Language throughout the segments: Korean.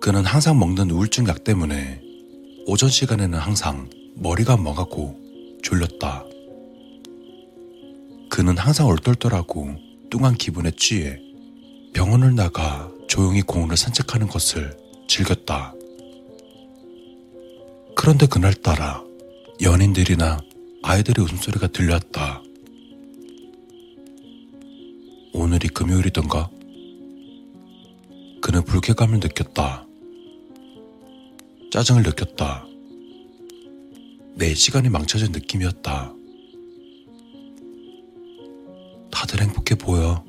그는 항상 먹는 우울증 약 때문에 오전 시간에는 항상 머리가 멍하고 졸렸다. 그는 항상 얼떨떨하고 뚱한 기분에 취해 병원을 나가 조용히 공원을 산책하는 것을 즐겼다. 그런데 그날따라 연인들이나 아이들의 웃음소리가 들려왔다. 오늘이 금요일이던가? 그는 불쾌감을 느꼈다. 짜증을 느꼈다. 내 시간이 망쳐진 느낌이었다. 다들 행복해 보여.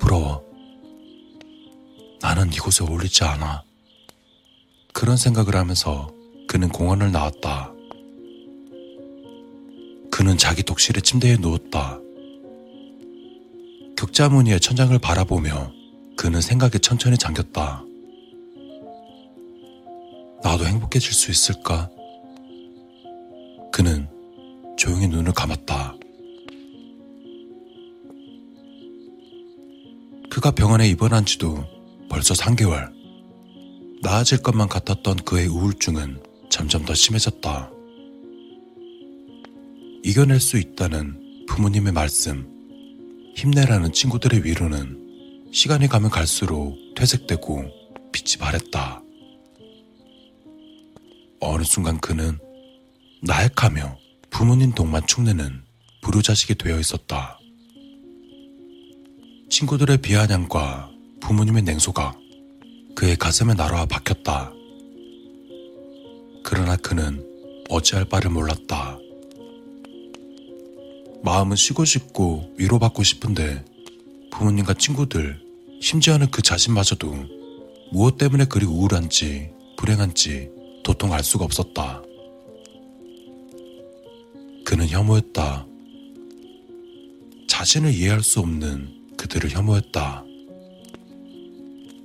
부러워. 나는 이곳에 어울리지 않아. 그런 생각을 하면서 그는 공원을 나왔다. 그는 자기 독실의 침대에 누웠다. 격자무늬의 천장을 바라보며 그는 생각에 천천히 잠겼다. 나도 행복해질 수 있을까? 그는 조용히 눈을 감았다. 그가 병원에 입원한 지도 벌써 3개월. 나아질 것만 같았던 그의 우울증은 점점 더 심해졌다. 이겨낼 수 있다는 부모님의 말씀, 힘내라는 친구들의 위로는 시간이 가면 갈수록 퇴색되고 빛이 바랬다. 어느 순간 그는 나약하며 부모님 동만 축내는 불효자식이 되어 있었다. 친구들의 비아냥과 부모님의 냉소가 그의 가슴에 날아와 박혔다. 그러나 그는 어찌할 바를 몰랐다. 마음은 쉬고 싶고 위로받고 싶은데 부모님과 친구들, 심지어는 그 자신마저도 무엇 때문에 그리 우울한지 불행한지 도통 알 수가 없었다. 그는 혐오했다. 자신을 이해할 수 없는 그들을 혐오했다.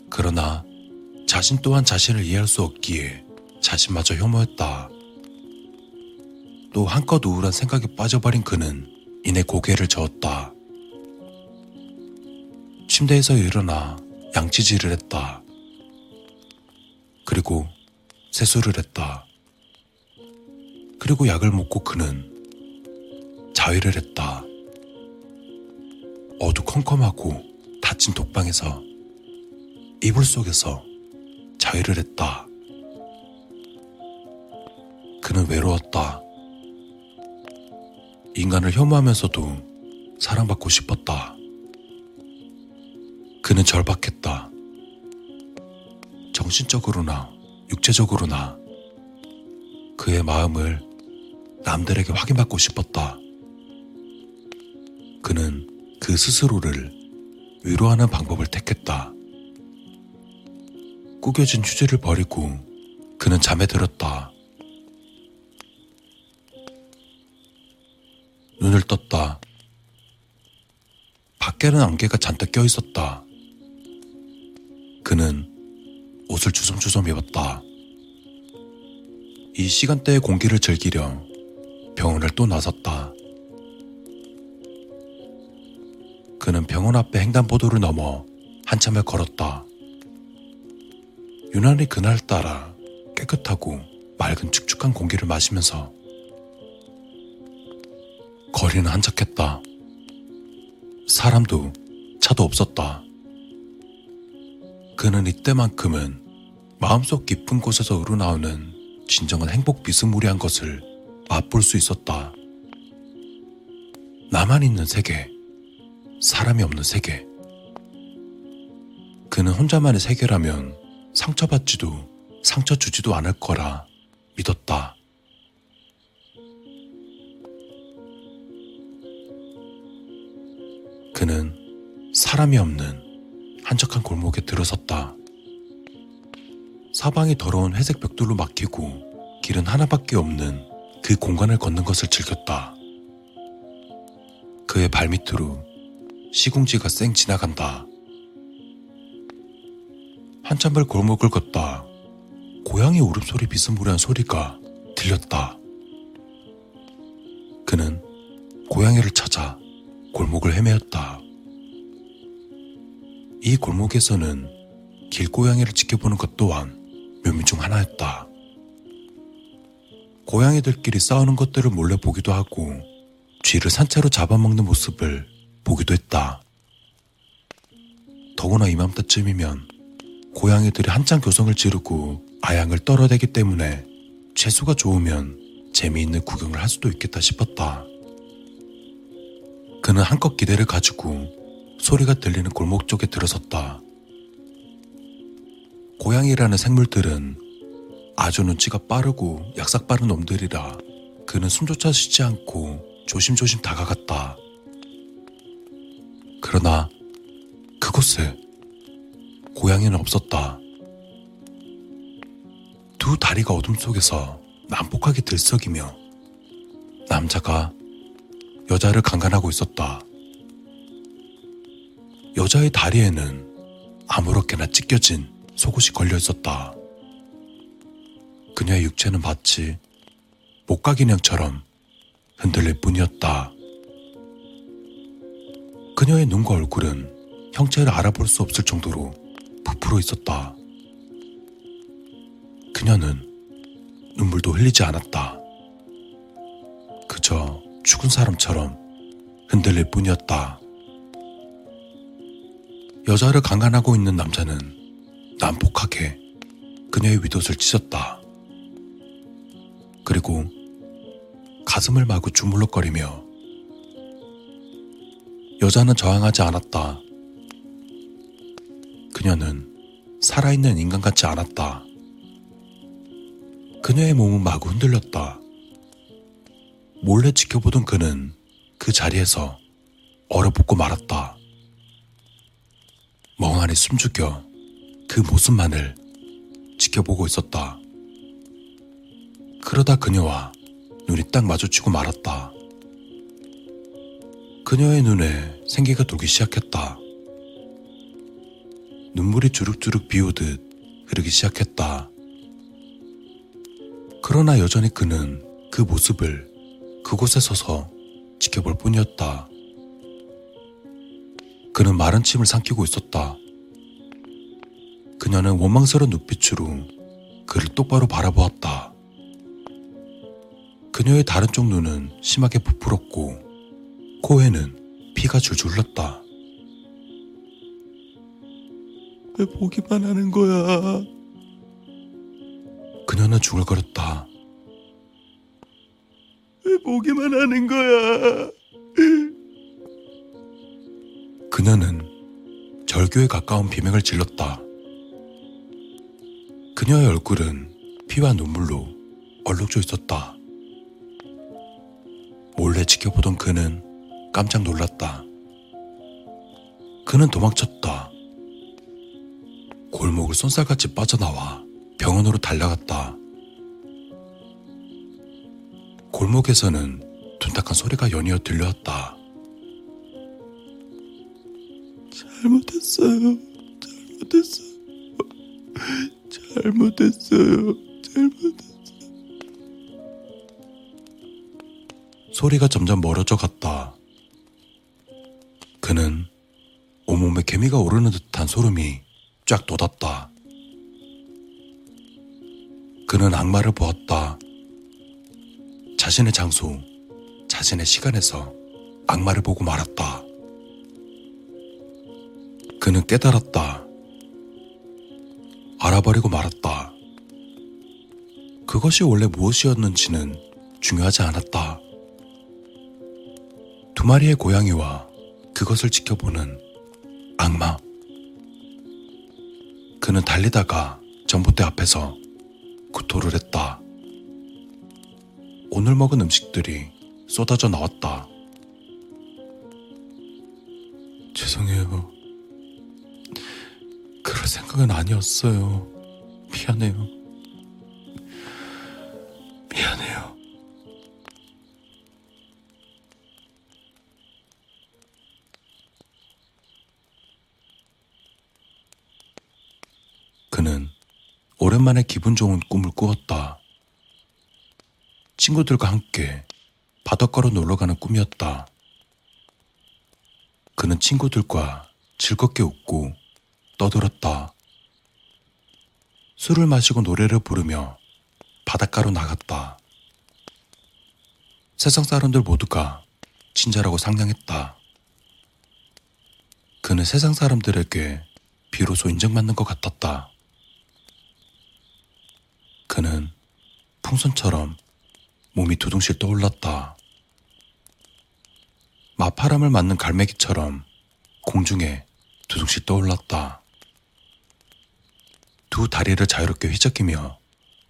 그러나 자신 또한 자신을 이해할 수 없기에 자신마저 혐오했다. 또 한껏 우울한 생각에 빠져버린 그는 이내 고개를 저었다. 침대에서 일어나 양치질을 했다. 그리고 세수를 했다. 그리고 약을 먹고 그는 자위를 했다. 어두컴컴하고 닫힌 독방에서 이불 속에서 자위를 했다. 그는 외로웠다. 인간을 혐오하면서도 사랑받고 싶었다. 그는 절박했다. 정신적으로나 육체적으로나 그의 마음을 남들에게 확인받고 싶었다. 그는 그 스스로를 위로하는 방법을 택했다. 꾸겨진 휴지를 버리고 그는 잠에 들었다. 눈을 떴다. 밖에는 안개가 잔뜩 껴 있었다. 그는 옷을 주섬주섬 입었다. 이 시간대의 공기를 즐기려 병원을 또 나섰다. 그는 병원 앞에 횡단보도를 넘어 한참을 걸었다. 유난히 그날따라 깨끗하고 맑은 축축한 공기를 마시면서 거리는 한적했다. 사람도 차도 없었다. 그는 이때만큼은 마음속 깊은 곳에서 우러나오는 진정한 행복 비스무리한 것을 맛볼 수 있었다. 나만 있는 세계, 사람이 없는 세계. 그는 혼자만의 세계라면 상처받지도 상처 주지도 않을 거라 믿었다. 그는 사람이 없는 한적한 골목에 들어섰다. 사방이 더러운 회색 벽돌로 막히고 길은 하나밖에 없는 그 공간을 걷는 것을 즐겼다. 그의 발밑으로 시궁지가 쌩 지나간다. 한참을 골목을 걷다 고양이 울음소리 비스무리한 소리가 들렸다. 그는 고양이를 찾아 골목을 헤매었다. 이 골목에서는 길고양이를 지켜보는 것 또한 묘미 중 하나였다. 고양이들끼리 싸우는 것들을 몰래 보기도 하고 쥐를 산채로 잡아먹는 모습을 보기도 했다. 더구나 이맘때쯤이면 고양이들이 한창 교성을 지르고 아양을 떨어대기 때문에 채수가 좋으면 재미있는 구경을 할 수도 있겠다 싶었다. 그는 한껏 기대를 가지고 소리가 들리는 골목 쪽에 들어섰다. 고양이라는 생물들은 아주 눈치가 빠르고 약삭 빠른 놈들이라 그는 숨조차 쉬지 않고 조심조심 다가갔다. 그러나 그곳에 고양이는 없었다. 두 다리가 어둠 속에서 난폭하게 들썩이며 남자가 여자를 강간하고 있었다. 여자의 다리에는 아무렇게나 찢겨진 속옷이 걸려 있었다. 그녀의 육체는 마치 목각인형처럼 흔들릴 뿐이었다. 그녀의 눈과 얼굴은 형체를 알아볼 수 없을 정도로 부풀어 있었다. 그녀는 눈물도 흘리지 않았다. 그저 죽은 사람처럼 흔들릴 뿐이었다. 여자를 강간하고 있는 남자는 난폭하게 그녀의 윗옷을 찢었다. 그리고 가슴을 마구 주물럭거리며 여자는 저항하지 않았다. 그녀는 살아있는 인간 같지 않았다. 그녀의 몸은 마구 흔들렸다. 몰래 지켜보던 그는 그 자리에서 얼어붙고 말았다. 멍하니 숨죽여 그 모습만을 지켜보고 있었다. 그러다 그녀와 눈이 딱 마주치고 말았다. 그녀의 눈에 생기가 돌기 시작했다. 눈물이 주룩주룩 비오듯 흐르기 시작했다. 그러나 여전히 그는 그 모습을 그곳에 서서 지켜볼 뿐이었다. 그는 마른 침을 삼키고 있었다. 그녀는 원망스러운 눈빛으로 그를 똑바로 바라보았다. 그녀의 다른 쪽 눈은 심하게 부풀었고 코에는 피가 줄줄 흘렀다. 왜 보기만 하는 거야? 그녀는 중얼거렸다. 왜 보기만 하는 거야? 그녀는 절교에 가까운 비명을 질렀다. 그녀의 얼굴은 피와 눈물로 얼룩져 있었다. 몰래 지켜보던 그는 깜짝 놀랐다. 그는 도망쳤다. 골목을 쏜살같이 빠져나와 병원으로 달려갔다. 골목에서는 둔탁한 소리가 연이어 들려왔다. 잘못했어요. 잘못했어요. 잘못했어요. 잘못했어요. 소리가 점점 멀어져 갔다. 그는 온몸에 개미가 오르는 듯한 소름이 쫙 돋았다. 그는 악마를 보았다. 자신의 장소, 자신의 시간에서 악마를 보고 말았다. 그는 깨달았다. 알아버리고 말았다. 그것이 원래 무엇이었는지는 중요하지 않았다. 두 마리의 고양이와 그것을 지켜보는 악마. 그는 달리다가 전봇대 앞에서 구토를 했다. 오늘 먹은 음식들이 쏟아져 나왔다. 죄송해요. 생각은 아니었어요. 미안해요. 미안해요. 그는 오랜만에 기분 좋은 꿈을 꾸었다. 친구들과 함께 바닷가로 놀러가는 꿈이었다. 그는 친구들과 즐겁게 웃고 떠들었다. 술을 마시고 노래를 부르며 바닷가로 나갔다. 세상 사람들 모두가 친절하고 상냥했다. 그는 세상 사람들에게 비로소 인정받는 것 같았다. 그는 풍선처럼 몸이 두둥실 떠올랐다. 마파람을 맞는 갈매기처럼 공중에 두둥실 떠올랐다. 두 다리를 자유롭게 휘적이며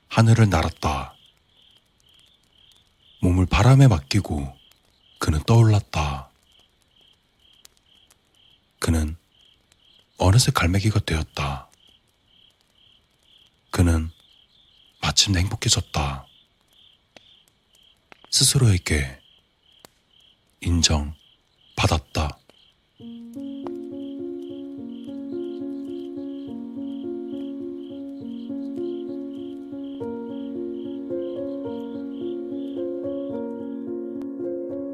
하늘을 날았다. 몸을 바람에 맡기고 그는 떠올랐다. 그는 어느새 갈매기가 되었다. 그는 마침내 행복해졌다. 스스로에게 인정받았다.